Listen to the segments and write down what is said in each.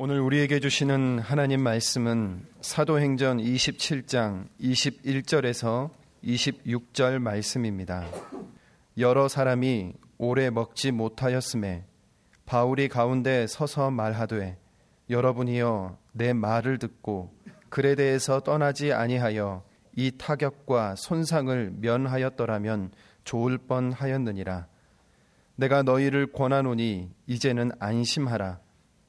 오늘 우리에게 주시는 하나님 말씀은 사도행전 27장 21절에서 26절 말씀입니다. 여러 사람이 오래 먹지 못하였음에 바울이 가운데 서서 말하되 여러분이여 내 말을 듣고 글에 대해서 떠나지 아니하여 이 타격과 손상을 면하였더라면 좋을 뻔하였느니라. 내가 너희를 권하노니 이제는 안심하라.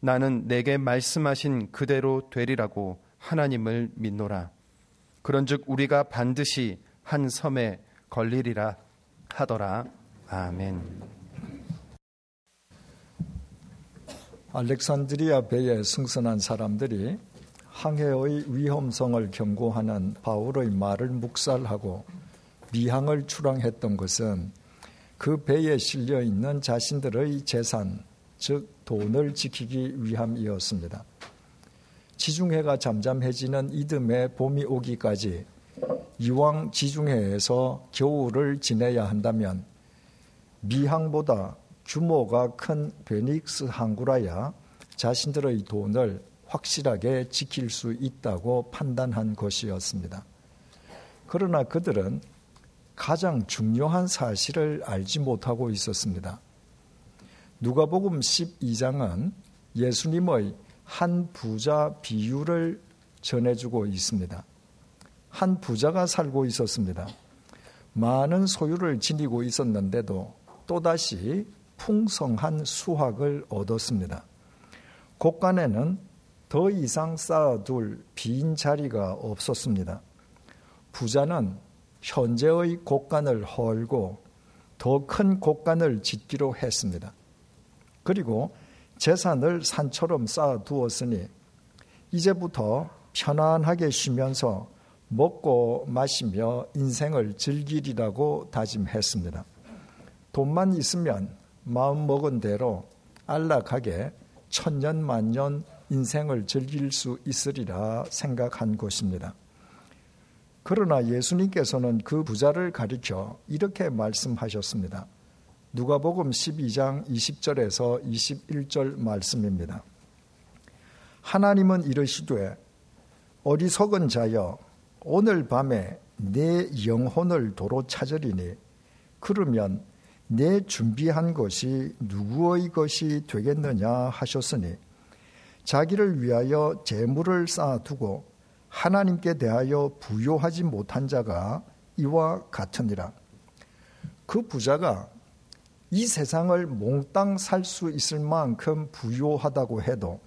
나는 내게 말씀하신 그대로 되리라고 하나님을 믿노라. 그런즉 우리가 반드시 한 섬에 걸리리라 하더라. 아멘. 알렉산드리아 배에 승선한 사람들이 항해의 위험성을 경고하는 바울의 말을 묵살하고 미항을 출항했던 것은 그 배에 실려 있는 자신들의 재산, 즉 돈을 지키기 위함이었습니다. 지중해가 잠잠해지는 이듬해 봄이 오기까지 이왕 지중해에서 겨울을 지내야 한다면 미항보다 규모가 큰 베닉스 항구라야 자신들의 돈을 확실하게 지킬 수 있다고 판단한 것이었습니다. 그러나 그들은 가장 중요한 사실을 알지 못하고 있었습니다. 누가복음 12장은 예수님의 한 부자 비유를 전해주고 있습니다. 한 부자가 살고 있었습니다. 많은 소유를 지니고 있었는데도 또다시 풍성한 수확을 얻었습니다. 곳간에는 더 이상 쌓아둘 빈 자리가 없었습니다. 부자는 현재의 곳간을 헐고 더 큰 곳간을 짓기로 했습니다. 그리고 재산을 산처럼 쌓아두었으니 이제부터 편안하게 쉬면서 먹고 마시며 인생을 즐기리라고 다짐했습니다. 돈만 있으면 마음 먹은 대로 안락하게 천년 만년 인생을 즐길 수 있으리라 생각한 것입니다. 그러나 예수님께서는 그 부자를 가리켜 이렇게 말씀하셨습니다. 누가복음 12장 20절에서 21절 말씀입니다. 하나님은 이르시되 어리석은 자여 오늘 밤에 내 영혼을 도로 찾으리니 그러면 내 준비한 것이 누구의 것이 되겠느냐 하셨으니 자기를 위하여 재물을 쌓아두고 하나님께 대하여 부요하지 못한 자가 이와 같으니라. 그 부자가 이 세상을 몽땅 살 수 있을 만큼 부요하다고 해도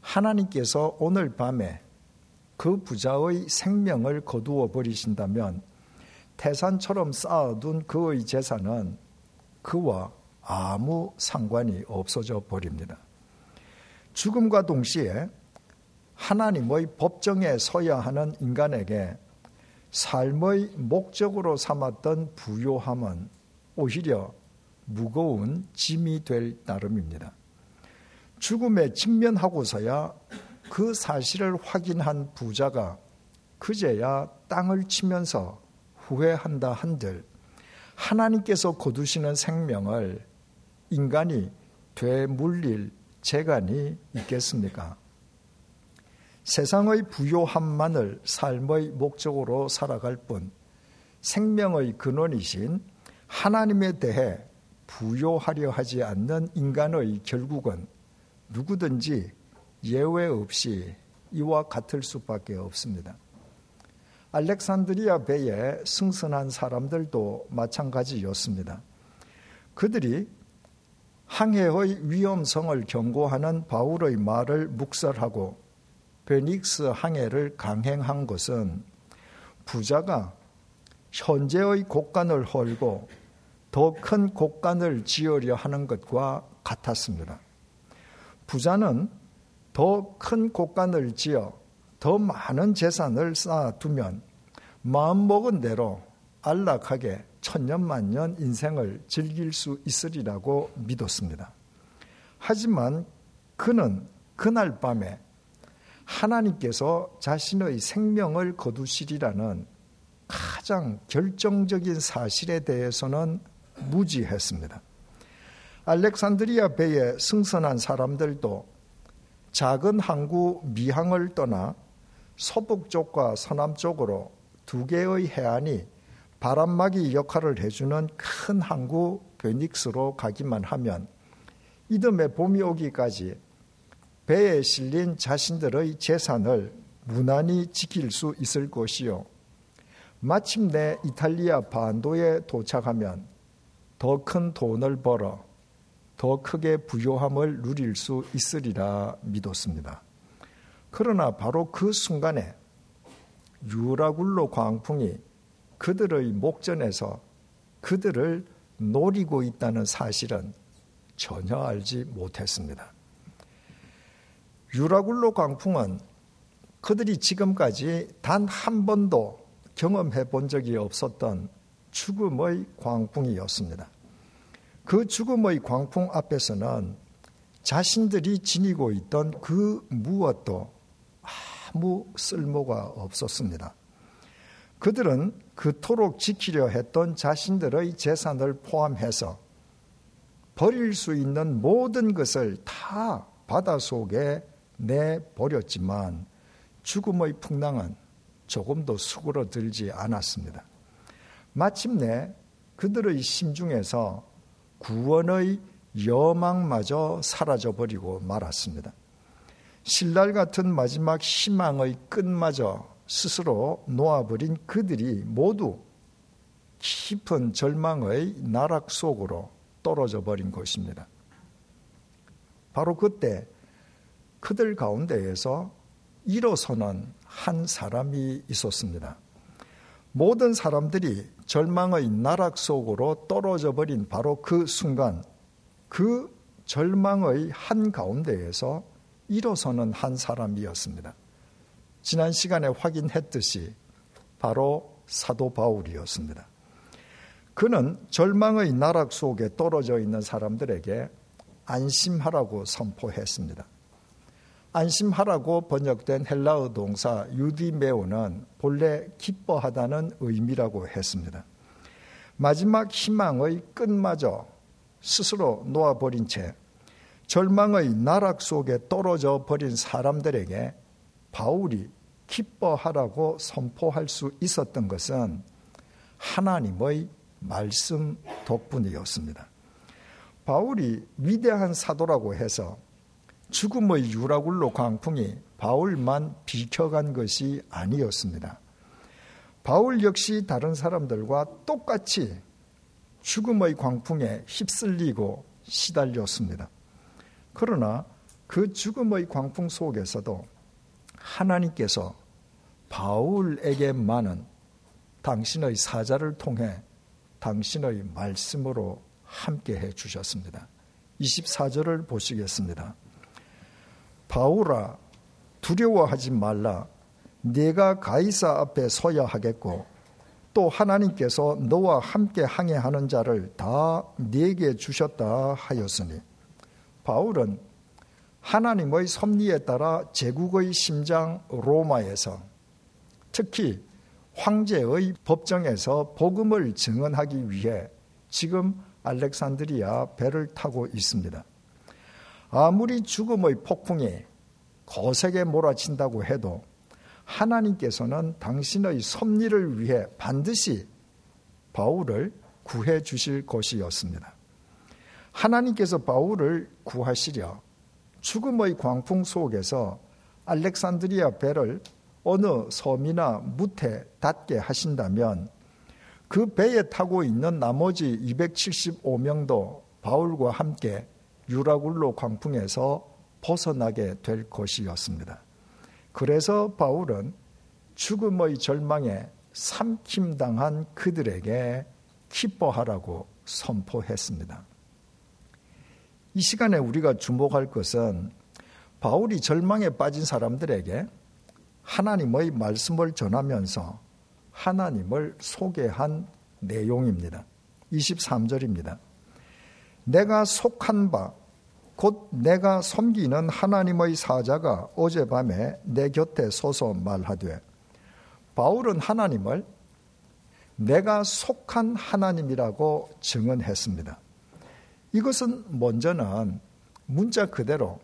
하나님께서 오늘 밤에 그 부자의 생명을 거두어 버리신다면 태산처럼 쌓아둔 그의 재산은 그와 아무 상관이 없어져 버립니다. 죽음과 동시에 하나님의 법정에 서야 하는 인간에게 삶의 목적으로 삼았던 부요함은 오히려 무거운 짐이 될 따름입니다. 죽음에 직면하고서야 그 사실을 확인한 부자가 그제야 땅을 치면서 후회한다 한들 하나님께서 거두시는 생명을 인간이 되물릴 재간이 있겠습니까? 세상의 부요함만을 삶의 목적으로 살아갈 뿐 생명의 근원이신 하나님에 대해 부요하려 하지 않는 인간의 결국은 누구든지 예외 없이 이와 같을 수밖에 없습니다. 알렉산드리아 배에 승선한 사람들도 마찬가지였습니다. 그들이 항해의 위험성을 경고하는 바울의 말을 묵살하고 베닉스 항해를 강행한 것은 부자가 현재의 곳간을 헐고 더 큰 곡간을 지으려 하는 것과 같았습니다. 부자는 더큰 곳간을 지어 더 많은 재산을 쌓아두면 마음먹은 대로 안락하게 천년만년 인생을 즐길 수 있으리라고 믿었습니다. 하지만 그는 그날 밤에 하나님께서 자신의 생명을 거두시리라는 가장 결정적인 사실에 대해서는 무지했습니다. 알렉산드리아 배에 승선한 사람들도 작은 항구 미항을 떠나 서북 쪽과 서남 쪽으로 두 개의 해안이 바람막이 역할을 해주는 큰 항구 베닉스로 가기만 하면 이듬해 봄이 오기까지 배에 실린 자신들의 재산을 무난히 지킬 수 있을 것이요. 마침내 이탈리아 반도에 도착하면 더 큰 돈을 벌어 더 크게 부요함을 누릴 수 있으리라 믿었습니다. 그러나 바로 그 순간에 유라굴로 광풍이 그들의 목전에서 그들을 노리고 있다는 사실은 전혀 알지 못했습니다. 유라굴로 광풍은 그들이 지금까지 단 한 번도 경험해 본 적이 없었던 죽음의 광풍이었습니다. 그 죽음의 광풍 앞에서는 자신들이 지니고 있던 그 무엇도 아무 쓸모가 없었습니다. 그들은 그토록 지키려 했던 자신들의 재산을 포함해서 버릴 수 있는 모든 것을 다 바다 속에 내버렸지만 죽음의 풍랑은 조금도 수그러들지 않았습니다. 마침내 그들의 심중에서 구원의 여망마저 사라져 버리고 말았습니다. 신랄 같은 마지막 희망의 끝마저 스스로 놓아버린 그들이 모두 깊은 절망의 나락 속으로 떨어져 버린 것입니다. 바로 그때 그들 가운데에서 일어서는 한 사람이 있었습니다. 모든 사람들이 절망의 나락 속으로 떨어져 버린 바로 그 순간 그 절망의 한 가운데에서 일어서는 한 사람이었습니다. 지난 시간에 확인했듯이 바로 사도 바울이었습니다. 그는 절망의 나락 속에 떨어져 있는 사람들에게 안심하라고 선포했습니다. 안심하라고 번역된 헬라어 동사 유디메오는 본래 기뻐하다는 의미라고 했습니다. 마지막 희망의 끝마저 스스로 놓아버린 채 절망의 나락 속에 떨어져 버린 사람들에게 바울이 기뻐하라고 선포할 수 있었던 것은 하나님의 말씀 덕분이었습니다. 바울이 위대한 사도라고 해서 죽음의 유라굴로 광풍이 바울만 비켜간 것이 아니었습니다. 바울 역시 다른 사람들과 똑같이 죽음의 광풍에 휩쓸리고 시달렸습니다. 그러나 그 죽음의 광풍 속에서도 하나님께서 바울에게만은 당신의 사자를 통해 당신의 말씀으로 함께 해 주셨습니다. 24절을 보시겠습니다. 바울아 두려워하지 말라 내가 가이사 앞에 서야 하겠고 또 하나님께서 너와 함께 항해하는 자를 다 네게 주셨다 하였으니 바울은 하나님의 섭리에 따라 제국의 심장 로마에서 특히 황제의 법정에서 복음을 증언하기 위해 지금 알렉산드리아 배를 타고 있습니다. 아무리 죽음의 폭풍이 거세게 몰아친다고 해도 하나님께서는 당신의 섭리를 위해 반드시 바울을 구해 주실 것이었습니다. 하나님께서 바울을 구하시려 죽음의 광풍 속에서 알렉산드리아 배를 어느 섬이나 무태 닿게 하신다면 그 배에 타고 있는 나머지 275명도 바울과 함께 유라굴로 광풍에서 벗어나게 될 것이었습니다. 그래서 바울은 죽음의 절망에 삼킴당한 그들에게 기뻐하라고 선포했습니다. 이 시간에 우리가 주목할 것은 바울이 절망에 빠진 사람들에게 하나님의 말씀을 전하면서 하나님을 소개한 내용입니다. 23절입니다. 내가 속한 바, 곧 내가 섬기는 하나님의 사자가 어젯밤에 내 곁에 서서 말하되, 바울은 하나님을 내가 속한 하나님이라고 증언했습니다. 이것은 먼저는 문자 그대로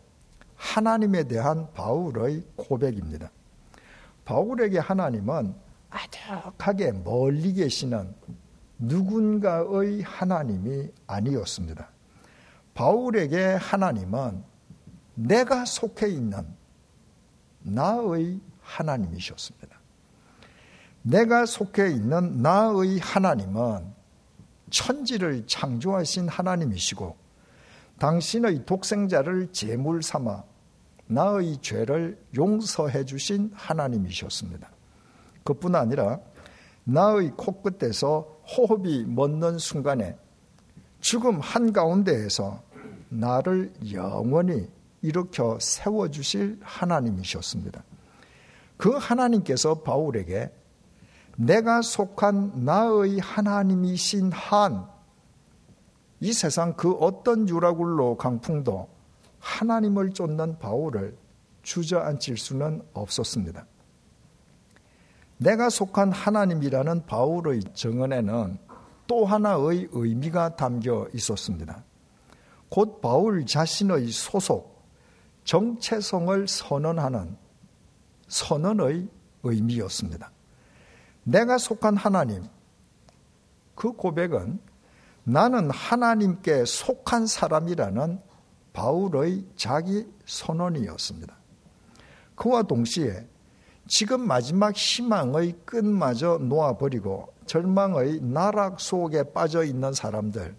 하나님에 대한 바울의 고백입니다. 바울에게 하나님은 아득하게 멀리 계시는 누군가의 하나님이 아니었습니다. 바울에게 하나님은 내가 속해 있는 나의 하나님이셨습니다. 내가 속해 있는 나의 하나님은 천지를 창조하신 하나님이시고 당신의 독생자를 제물 삼아 나의 죄를 용서해 주신 하나님이셨습니다. 그뿐 아니라 나의 코끝에서 호흡이 멎는 순간에 죽음 한가운데에서 나를 영원히 일으켜 세워주실 하나님이셨습니다. 그 하나님께서 바울에게 내가 속한 나의 하나님이신 한, 이 세상 그 어떤 유라굴로 강풍도 하나님을 쫓는 바울을 주저앉힐 수는 없었습니다. 내가 속한 하나님이라는 바울의 정언에는 또 하나의 의미가 담겨 있었습니다. 곧 바울 자신의 소속, 정체성을 선언하는 선언의 의미였습니다. 내가 속한 하나님, 그 고백은 나는 하나님께 속한 사람이라는 바울의 자기 선언이었습니다. 그와 동시에 지금 마지막 희망의 끝마저 놓아버리고 절망의 나락 속에 빠져 있는 사람들,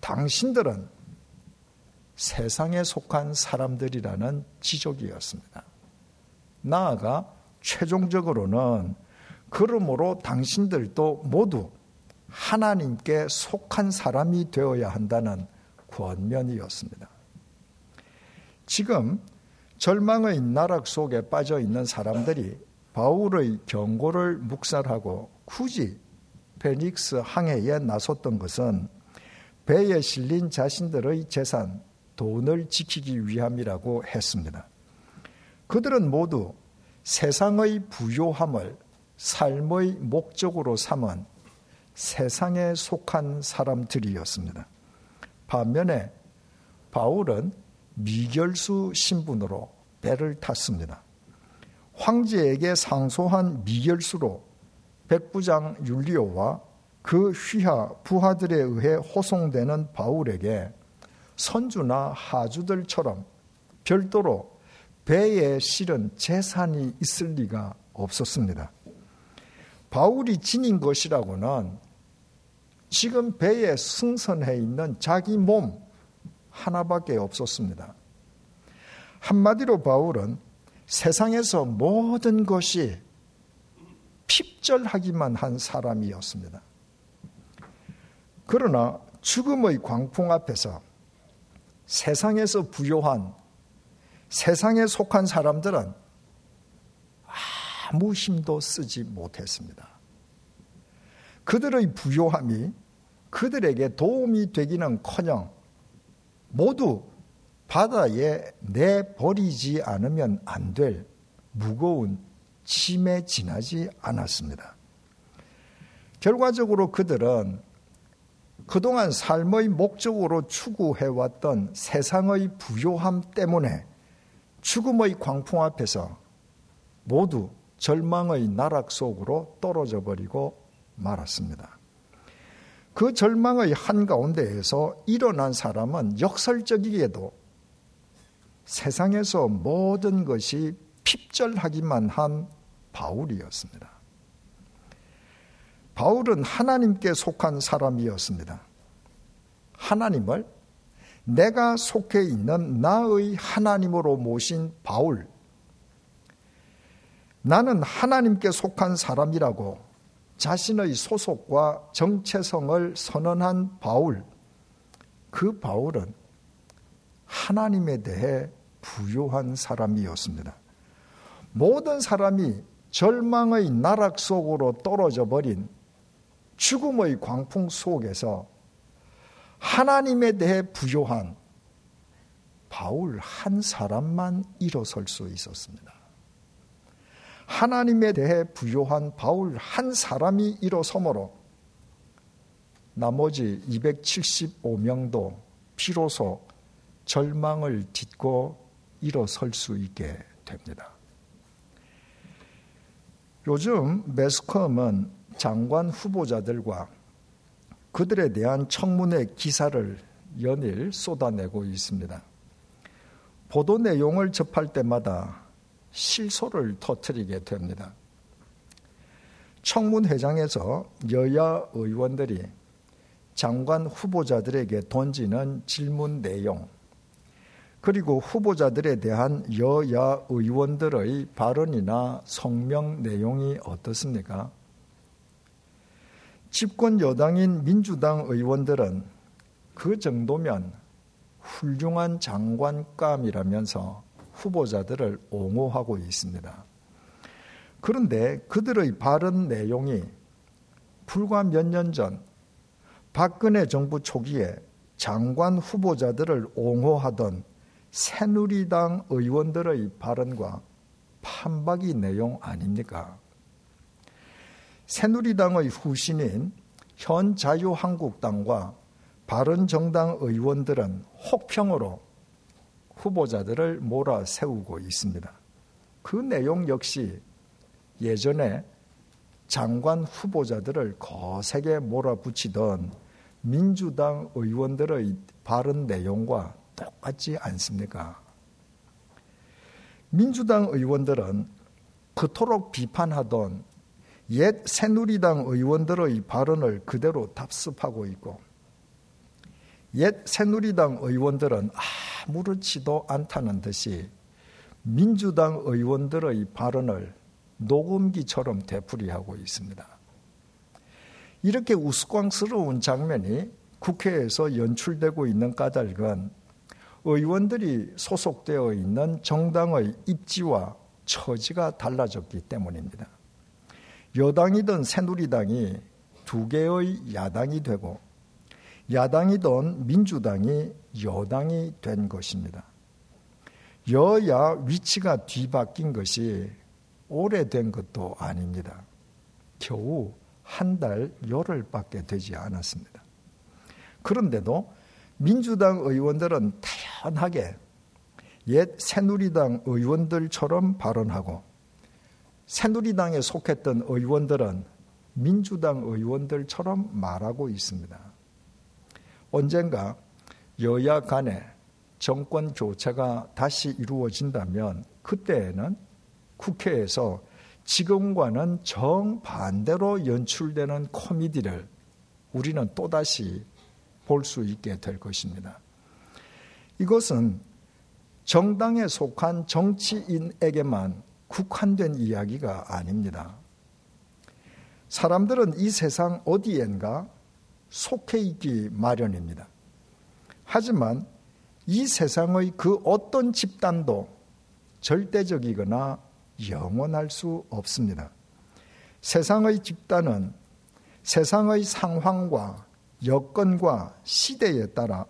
당신들은 세상에 속한 사람들이라는 지적이었습니다. 나아가 최종적으로는 그러므로 당신들도 모두 하나님께 속한 사람이 되어야 한다는 권면이었습니다. 지금 절망의 나락 속에 빠져 있는 사람들이 바울의 경고를 묵살하고 굳이 페닉스 항해에 나섰던 것은 배에 실린 자신들의 재산, 돈을 지키기 위함이라고 했습니다. 그들은 모두 세상의 부요함을 삶의 목적으로 삼은 세상에 속한 사람들이었습니다. 반면에 바울은 미결수 신분으로 배를 탔습니다. 황제에게 상소한 미결수로 백부장 율리오와 그 휘하 부하들에 의해 호송되는 바울에게 선주나 하주들처럼 별도로 배에 실은 재산이 있을 리가 없었습니다. 바울이 지닌 것이라고는 지금 배에 승선해 있는 자기 몸 하나밖에 없었습니다. 한마디로 바울은 세상에서 모든 것이 핍절하기만 한 사람이었습니다. 그러나 죽음의 광풍 앞에서 세상에서 부요한 세상에 속한 사람들은 아무 힘도 쓰지 못했습니다. 그들의 부요함이 그들에게 도움이 되기는 커녕 모두 바다에 내버리지 않으면 안 될 무거운 짐에 지나지 않았습니다. 결과적으로 그들은 그동안 삶의 목적으로 추구해왔던 세상의 부요함 때문에 죽음의 광풍 앞에서 모두 절망의 나락 속으로 떨어져 버리고 말았습니다. 그 절망의 한가운데에서 일어난 사람은 역설적이게도 세상에서 모든 것이 핍절하기만 한 바울이었습니다. 바울은 하나님께 속한 사람이었습니다. 하나님을 내가 속해 있는 나의 하나님으로 모신 바울. 나는 하나님께 속한 사람이라고 자신의 소속과 정체성을 선언한 바울. 그 바울은 하나님에 대해 부요한 사람이었습니다. 모든 사람이 절망의 나락 속으로 떨어져 버린 죽음의 광풍 속에서 하나님에 대해 부요한 바울 한 사람만 일어설 수 있었습니다. 하나님에 대해 부요한 바울 한 사람이 일어서므로 나머지 275명도 비로소 절망을 딛고 일어설 수 있게 됩니다. 요즘 매스컴은 장관 후보자들과 그들에 대한 청문회 기사를 연일 쏟아내고 있습니다. 보도 내용을 접할 때마다 실소를 터뜨리게 됩니다. 청문회장에서 여야 의원들이 장관 후보자들에게 던지는 질문 내용, 그리고 후보자들에 대한 여야 의원들의 발언이나 성명 내용이 어떻습니까? 집권 여당인 민주당 의원들은 그 정도면 훌륭한 장관감이라면서 후보자들을 옹호하고 있습니다. 그런데 그들의 발언 내용이 불과 몇 년 전 박근혜 정부 초기에 장관 후보자들을 옹호하던 새누리당 의원들의 발언과 판박이 내용 아닙니까? 새누리당의 후신인 현 자유한국당과 바른정당 의원들은 혹평으로 후보자들을 몰아세우고 있습니다. 그 내용 역시 예전에 장관 후보자들을 거세게 몰아붙이던 민주당 의원들의 발언 내용과 똑같지 않습니까? 민주당 의원들은 그토록 비판하던 옛 새누리당 의원들의 발언을 그대로 답습하고 있고 옛 새누리당 의원들은 아무렇지도 않다는 듯이 민주당 의원들의 발언을 녹음기처럼 되풀이하고 있습니다. 이렇게 우스꽝스러운 장면이 국회에서 연출되고 있는 까닭은 의원들이 소속되어 있는 정당의 입지와 처지가 달라졌기 때문입니다. 여당이든 새누리당이 두 개의 야당이 되고 야당이든 민주당이 여당이 된 것입니다. 여야 위치가 뒤바뀐 것이 오래된 것도 아닙니다. 겨우 한 달 열흘밖에 되지 않았습니다. 그런데도 민주당 의원들은 태연하게 옛 새누리당 의원들처럼 발언하고 새누리당에 속했던 의원들은 민주당 의원들처럼 말하고 있습니다. 언젠가 여야 간에 정권 교체가 다시 이루어진다면 그때에는 국회에서 지금과는 정반대로 연출되는 코미디를 우리는 또다시 볼 수 있게 될 것입니다. 이것은 정당에 속한 정치인에게만 국한된 이야기가 아닙니다. 사람들은 이 세상 어디엔가 속해 있기 마련입니다. 하지만 이 세상의 그 어떤 집단도 절대적이거나 영원할 수 없습니다. 세상의 집단은 세상의 상황과 여건과 시대에 따라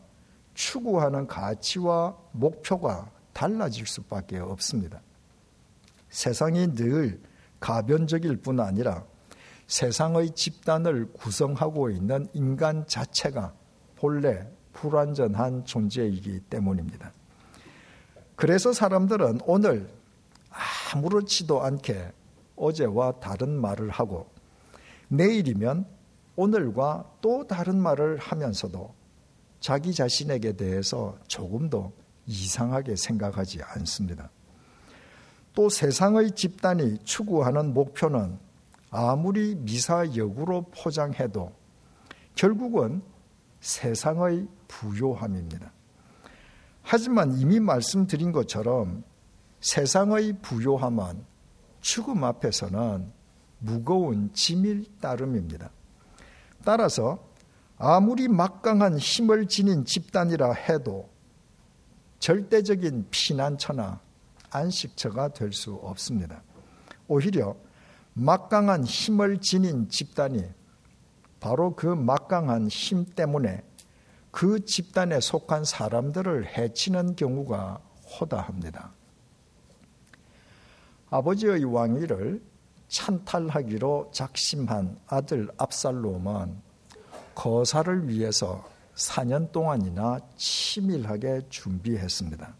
추구하는 가치와 목표가 달라질 수밖에 없습니다. 세상이 늘 가변적일 뿐 아니라 세상의 집단을 구성하고 있는 인간 자체가 본래 불완전한 존재이기 때문입니다. 그래서 사람들은 오늘 아무렇지도 않게 어제와 다른 말을 하고 내일이면 오늘과 또 다른 말을 하면서도 자기 자신에게 대해서 조금도 이상하게 생각하지 않습니다. 또 세상의 집단이 추구하는 목표는 아무리 미사역으로 포장해도 결국은 세상의 부요함입니다. 하지만 이미 말씀드린 것처럼 세상의 부요함은 죽음 앞에서는 무거운 짐일 따름입니다. 따라서 아무리 막강한 힘을 지닌 집단이라 해도 절대적인 피난처나 안식처가 될 수 없습니다. 오히려 막강한 힘을 지닌 집단이 바로 그 막강한 힘 때문에 그 집단에 속한 사람들을 해치는 경우가 호다합니다. 아버지의 왕위를 찬탈하기로 작심한 아들 압살롬은 거사를 위해서 4년 동안이나 치밀하게 준비했습니다.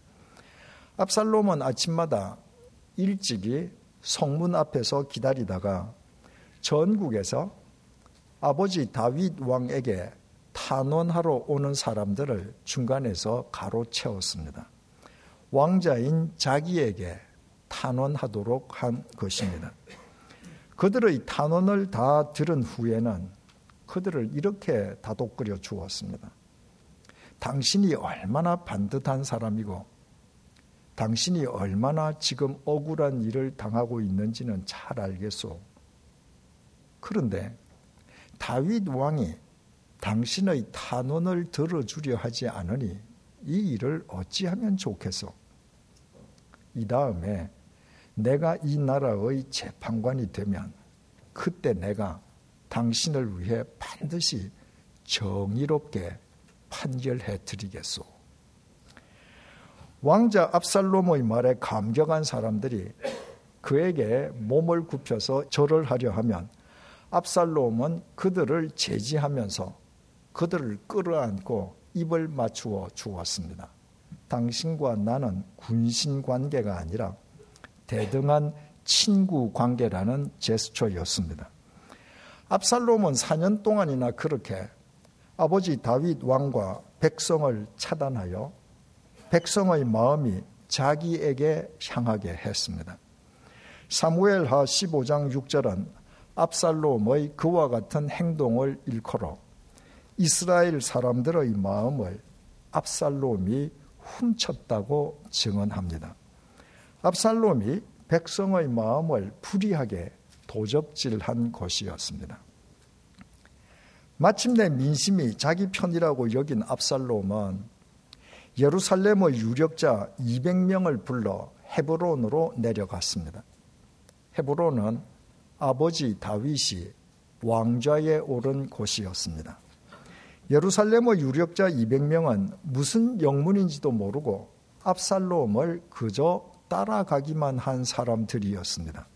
압살롬은 아침마다 일찍이 성문 앞에서 기다리다가 전국에서 아버지 다윗 왕에게 탄원하러 오는 사람들을 중간에서 가로채웠습니다. 왕자인 자기에게 탄원하도록 한 것입니다. 그들의 탄원을 다 들은 후에는 그들을 이렇게 다독거려 주었습니다. 당신이 얼마나 반듯한 사람이고 당신이 얼마나 지금 억울한 일을 당하고 있는지는 잘 알겠소. 그런데 다윗 왕이 당신의 탄원을 들어주려 하지 않으니 이 일을 어찌하면 좋겠소? 이 다음에 내가 이 나라의 재판관이 되면 그때 내가 당신을 위해 반드시 정의롭게 판결해 드리겠소. 왕자 압살롬의 말에 감격한 사람들이 그에게 몸을 굽혀서 절을 하려 하면 압살롬은 그들을 제지하면서 그들을 끌어안고 입을 맞추어 주었습니다. 당신과 나는 군신 관계가 아니라 대등한 친구 관계라는 제스처였습니다. 압살롬은 4년 동안이나 그렇게 아버지 다윗 왕과 백성을 차단하여 백성의 마음이 자기에게 향하게 했습니다. 사무엘하 15장 6절은 압살롬의 그와 같은 행동을 일컬어 이스라엘 사람들의 마음을 압살롬이 훔쳤다고 증언합니다. 압살롬이 백성의 마음을 불이하게 도적질한 것이었습니다. 마침내 민심이 자기 편이라고 여긴 압살롬은 예루살렘의 유력자 200명을 불러 헤브론으로 내려갔습니다. 헤브론은 아버지 다윗이 왕좌에 오른 곳이었습니다. 예루살렘의 유력자 200명은 무슨 영문인지도 모르고 압살롬을 그저 따라가기만 한 사람들이었습니다.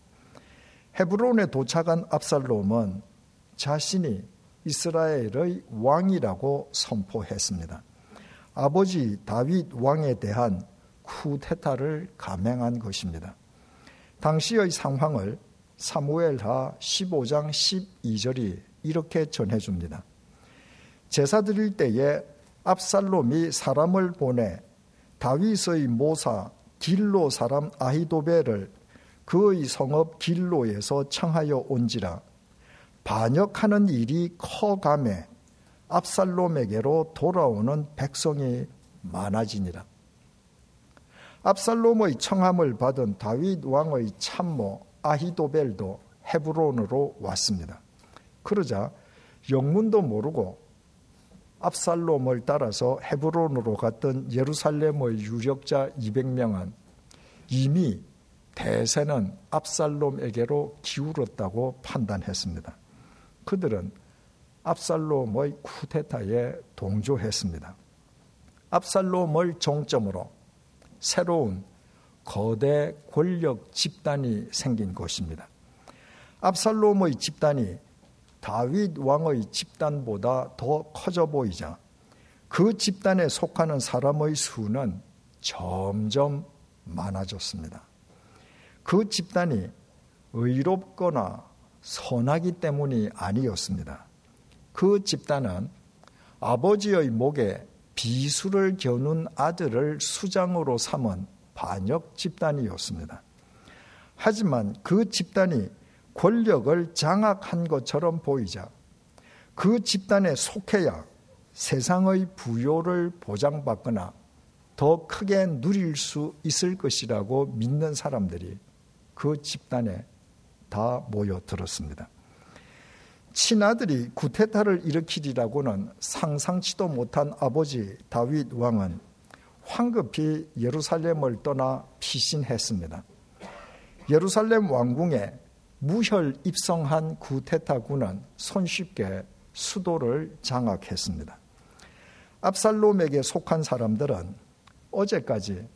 헤브론에 도착한 압살롬은 자신이 이스라엘의 왕이라고 선포했습니다. 아버지 다윗 왕에 대한 쿠데타를 감행한 것입니다. 당시의 상황을 사무엘하 15장 12절이 이렇게 전해줍니다. 제사 드릴 때에 압살롬이 사람을 보내 다윗의 모사 길로 사람 아히도벨을 그의 성읍 길로에서 청하여 온지라 반역하는 일이 커감에 압살롬에게로 돌아오는 백성이 많아지니라. 압살롬의 청함을 받은 다윗 왕의 참모 아히도벨도 헤브론으로 왔습니다. 그러자 영문도 모르고 압살롬을 따라서 헤브론으로 갔던 예루살렘의 유력자 200명은 이미 대세는 압살롬에게로 기울었다고 판단했습니다. 그들은 압살롬의 쿠데타에 동조했습니다. 압살롬을 정점으로 새로운 거대 권력 집단이 생긴 것입니다. 압살롬의 집단이 다윗 왕의 집단보다 더 커져 보이자 그 집단에 속하는 사람의 수는 점점 많아졌습니다. 그 집단이 의롭거나 선하기 때문이 아니었습니다. 그 집단은 아버지의 목에 비수를 겨눈 아들을 수장으로 삼은 반역 집단이었습니다. 하지만 그 집단이 권력을 장악한 것처럼 보이자 그 집단에 속해야 세상의 부요를 보장받거나 더 크게 누릴 수 있을 것이라고 믿는 사람들이 그 집단에 다 모여들었습니다. 친아들이 구테타를 일으키리라고는 상상치도 못한 아버지 다윗 왕은 황급히 예루살렘을 떠나 피신했습니다. 예루살렘 왕궁에 무혈 입성한 구테타군은 손쉽게 수도를 장악했습니다. 압살롬에게 속한 사람들은 어제까지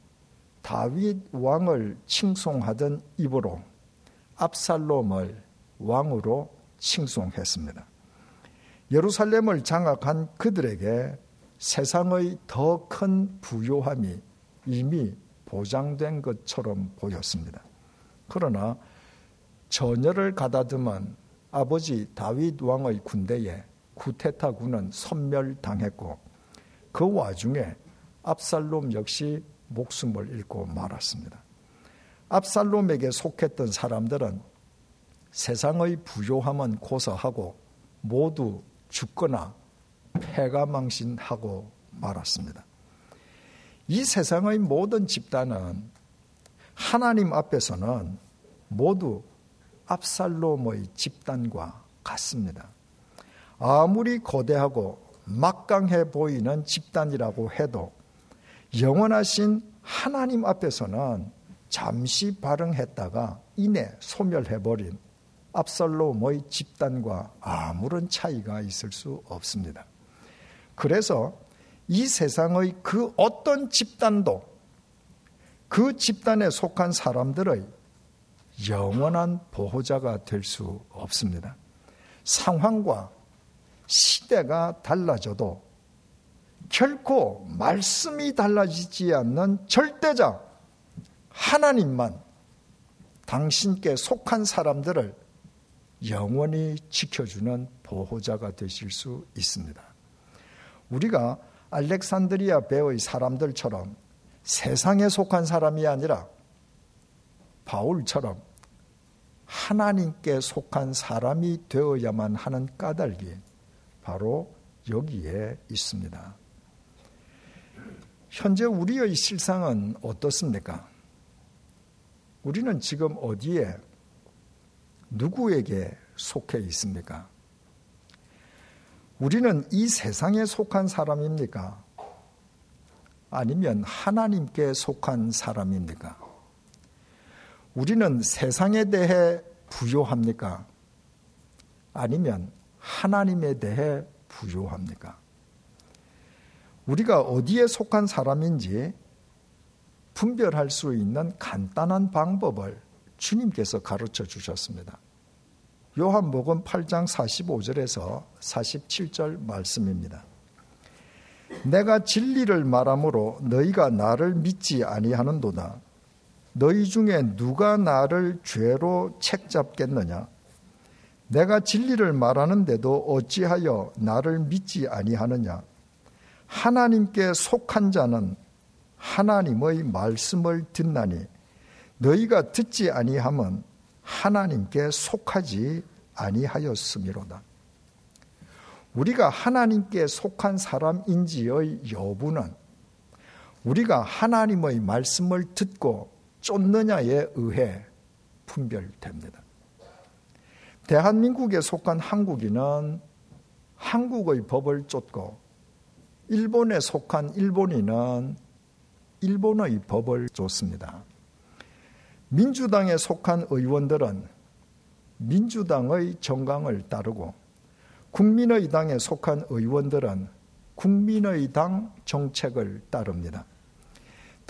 다윗 왕을 칭송하던 입으로 압살롬을 왕으로 칭송했습니다. 예루살렘을 장악한 그들에게 세상의 더 큰 부요함이 이미 보장된 것처럼 보였습니다. 그러나 전열을 가다듬은 아버지 다윗 왕의 군대에 구테타군은 섬멸당했고 그 와중에 압살롬 역시 목숨을 잃고 말았습니다. 압살롬에게 속했던 사람들은 세상의 부요함은 고사하고 모두 죽거나 패가망신하고 말았습니다. 이 세상의 모든 집단은 하나님 앞에서는 모두 압살롬의 집단과 같습니다. 아무리 거대하고 막강해 보이는 집단이라고 해도 영원하신 하나님 앞에서는 잠시 발흥했다가 이내 소멸해버린 압살롬의 집단과 아무런 차이가 있을 수 없습니다. 그래서 이 세상의 그 어떤 집단도 그 집단에 속한 사람들의 영원한 보호자가 될 수 없습니다. 상황과 시대가 달라져도 결코 말씀이 달라지지 않는 절대자 하나님만 당신께 속한 사람들을 영원히 지켜주는 보호자가 되실 수 있습니다. 우리가 알렉산드리아 배의 사람들처럼 세상에 속한 사람이 아니라 바울처럼 하나님께 속한 사람이 되어야만 하는 까닭이 바로 여기에 있습니다. 현재 우리의 실상은 어떻습니까? 우리는 지금 어디에 누구에게 속해 있습니까? 우리는 이 세상에 속한 사람입니까? 아니면 하나님께 속한 사람입니까? 우리는 세상에 대해 부요합니까? 아니면 하나님에 대해 부요합니까? 우리가 어디에 속한 사람인지 분별할 수 있는 간단한 방법을 주님께서 가르쳐 주셨습니다. 요한복음 8장 45절에서 47절 말씀입니다. 내가 진리를 말함으로 너희가 나를 믿지 아니하는도다. 너희 중에 누가 나를 죄로 책잡겠느냐? 내가 진리를 말하는데도 어찌하여 나를 믿지 아니하느냐? 하나님께 속한 자는 하나님의 말씀을 듣나니 너희가 듣지 아니함은 하나님께 속하지 아니하였음이로다. 우리가 하나님께 속한 사람인지의 여부는 우리가 하나님의 말씀을 듣고 쫓느냐에 의해 분별됩니다. 대한민국에 속한 한국인은 한국의 법을 쫓고 일본에 속한 일본인은 일본의 법을 쫓습니다. 민주당에 속한 의원들은 민주당의 정강을 따르고 국민의 당에 속한 의원들은 국민의 당 정책을 따릅니다.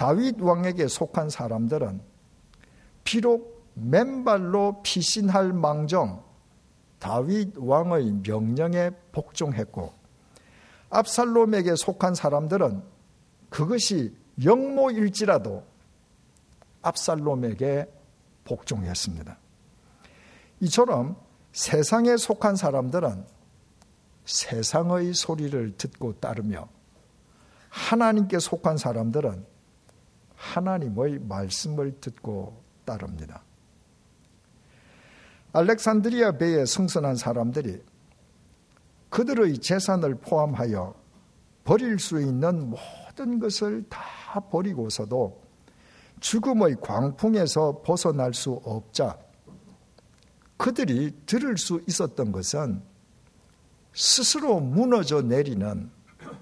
다윗 왕에게 속한 사람들은 비록 맨발로 피신할 망정 다윗 왕의 명령에 복종했고 압살롬에게 속한 사람들은 그것이 영모일지라도 압살롬에게 복종했습니다. 이처럼 세상에 속한 사람들은 세상의 소리를 듣고 따르며 하나님께 속한 사람들은 하나님의 말씀을 듣고 따릅니다. 알렉산드리아 배에 승선한 사람들이 그들의 재산을 포함하여 버릴 수 있는 모든 것을 다 버리고서도 죽음의 광풍에서 벗어날 수 없자 그들이 들을 수 있었던 것은 스스로 무너져 내리는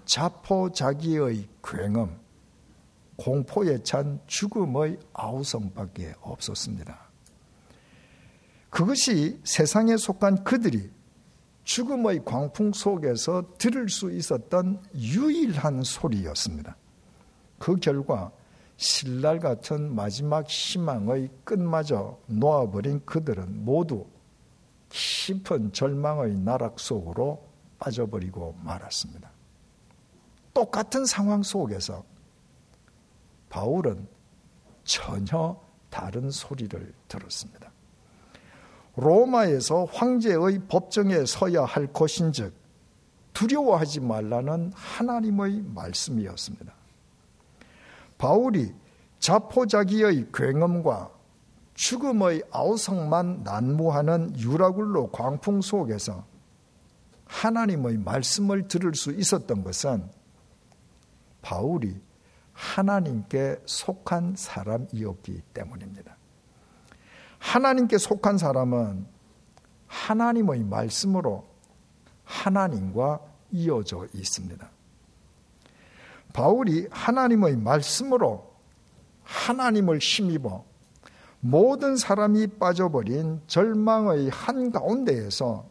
자포자기의 굉음, 공포에 찬 죽음의 아우성밖에 없었습니다. 그것이 세상에 속한 그들이 죽음의 광풍 속에서 들을 수 있었던 유일한 소리였습니다. 그 결과 신랄 같은 마지막 희망의 끝마저 놓아버린 그들은 모두 깊은 절망의 나락 속으로 빠져버리고 말았습니다. 똑같은 상황 속에서 바울은 전혀 다른 소리를 들었습니다. 로마에서 황제의 법정에 서야 할 것인즉 두려워하지 말라는 하나님의 말씀이었습니다. 바울이 자포자기의 굉음과 죽음의 아우성만 난무하는 유라굴로 광풍 속에서 하나님의 말씀을 들을 수 있었던 것은 바울이 하나님께 속한 사람이었기 때문입니다. 하나님께 속한 사람은 하나님의 말씀으로 하나님과 이어져 있습니다. 바울이 하나님의 말씀으로 하나님을 힘입어 모든 사람이 빠져버린 절망의 한가운데에서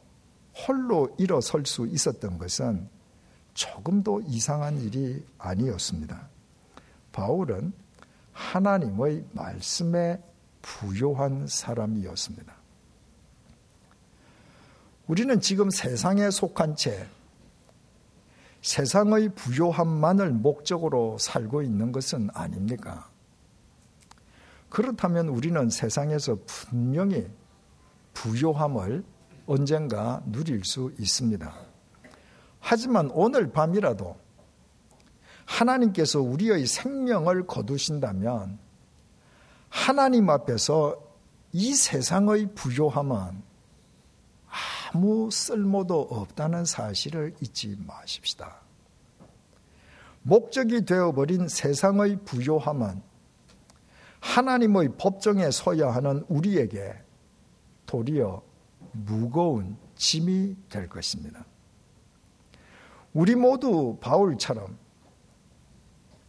홀로 일어설 수 있었던 것은 조금도 이상한 일이 아니었습니다. 바울은 하나님의 말씀에 부요한 사람이었습니다. 우리는 지금 세상에 속한 채 세상의 부요함만을 목적으로 살고 있는 것은 아닙니까? 그렇다면 우리는 세상에서 분명히 부요함을 언젠가 누릴 수 있습니다. 하지만 오늘 밤이라도 하나님께서 우리의 생명을 거두신다면 하나님 앞에서 이 세상의 부요함은 아무 쓸모도 없다는 사실을 잊지 마십시다. 목적이 되어버린 세상의 부요함은 하나님의 법정에 서야 하는 우리에게 도리어 무거운 짐이 될 것입니다. 우리 모두 바울처럼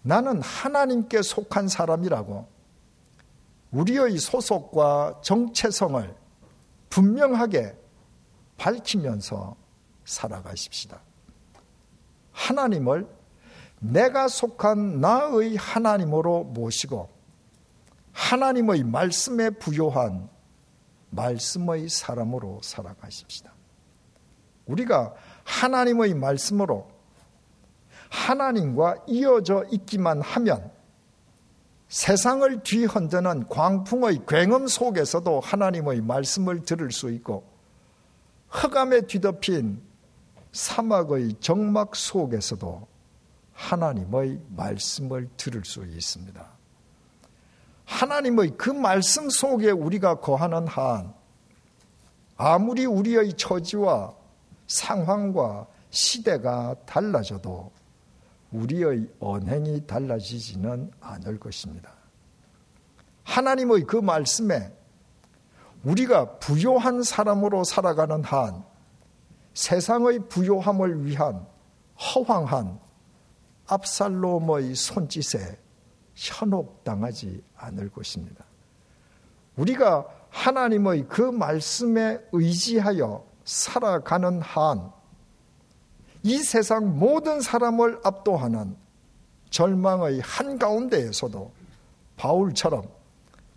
나는 하나님께 속한 사람이라고 우리의 소속과 정체성을 분명하게 밝히면서 살아가십시다. 하나님을 내가 속한 나의 하나님으로 모시고 하나님의 말씀에 부요한 말씀의 사람으로 살아가십시다. 우리가 하나님의 말씀으로 하나님과 이어져 있기만 하면 세상을 뒤흔드는 광풍의 굉음 속에서도 하나님의 말씀을 들을 수 있고 흑암에 뒤덮인 사막의 정막 속에서도 하나님의 말씀을 들을 수 있습니다. 하나님의 그 말씀 속에 우리가 거하는 한 아무리 우리의 처지와 상황과 시대가 달라져도 우리의 언행이 달라지지는 않을 것입니다. 하나님의 그 말씀에 우리가 부요한 사람으로 살아가는 한 세상의 부요함을 위한 허황한 압살롬의 손짓에 현혹당하지 않을 것입니다. 우리가 하나님의 그 말씀에 의지하여 살아가는 한 이 세상 모든 사람을 압도하는 절망의 한가운데에서도 바울처럼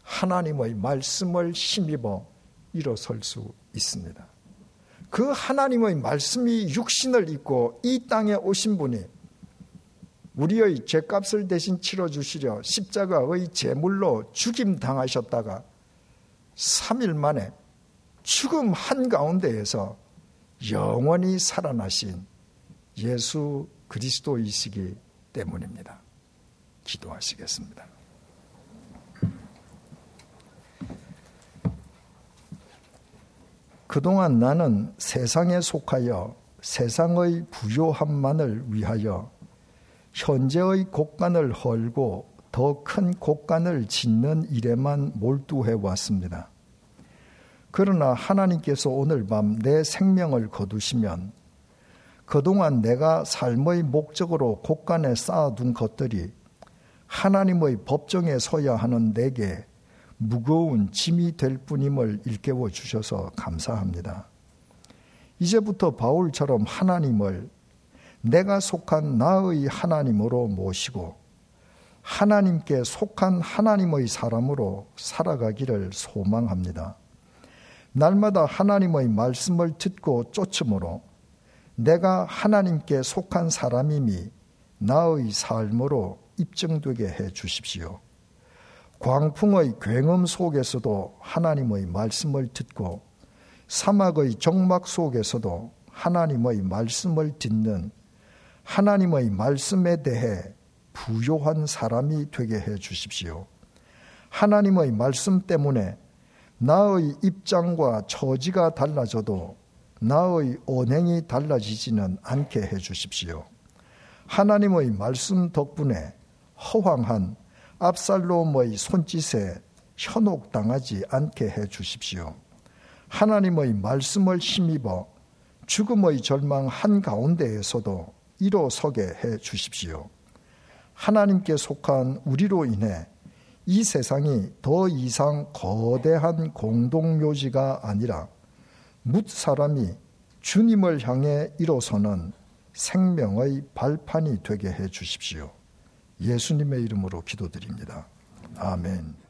하나님의 말씀을 힘입어 일어설 수 있습니다. 그 하나님의 말씀이 육신을 입고 이 땅에 오신 분이 우리의 죄값을 대신 치러 주시려 십자가의 제물로 죽임 당하셨다가 3일 만에 죽음 한가운데에서 영원히 살아나신 예수 그리스도이시기 때문입니다. 기도하시겠습니다. 그동안 나는 세상에 속하여 세상의 부요함만을 위하여 현재의 곡간을 헐고 더 큰 곡간을 짓는 일에만 몰두해 왔습니다. 그러나 하나님께서 오늘 밤 내 생명을 거두시면 그동안 내가 삶의 목적으로 곡간에 쌓아둔 것들이 하나님의 법정에 서야 하는 내게 무거운 짐이 될 뿐임을 일깨워 주셔서 감사합니다. 이제부터 바울처럼 하나님을 내가 속한 나의 하나님으로 모시고 하나님께 속한 하나님의 사람으로 살아가기를 소망합니다. 날마다 하나님의 말씀을 듣고 쫓음으로 내가 하나님께 속한 사람임이 나의 삶으로 입증되게 해 주십시오. 광풍의 굉음 속에서도 하나님의 말씀을 듣고 사막의 정막 속에서도 하나님의 말씀을 듣는 하나님의 말씀에 대해 부요한 사람이 되게 해 주십시오. 하나님의 말씀 때문에 나의 입장과 처지가 달라져도 나의 언행이 달라지지는 않게 해 주십시오. 하나님의 말씀 덕분에 허황한 압살롬의 손짓에 현혹당하지 않게 해 주십시오. 하나님의 말씀을 힘입어 죽음의 절망 한가운데에서도 일어서게 해 주십시오. 하나님께 속한 우리로 인해 이 세상이 더 이상 거대한 공동묘지가 아니라 묻 사람이 주님을 향해 일어서는 생명의 발판이 되게 해 주십시오. 예수님의 이름으로 기도드립니다. 아멘.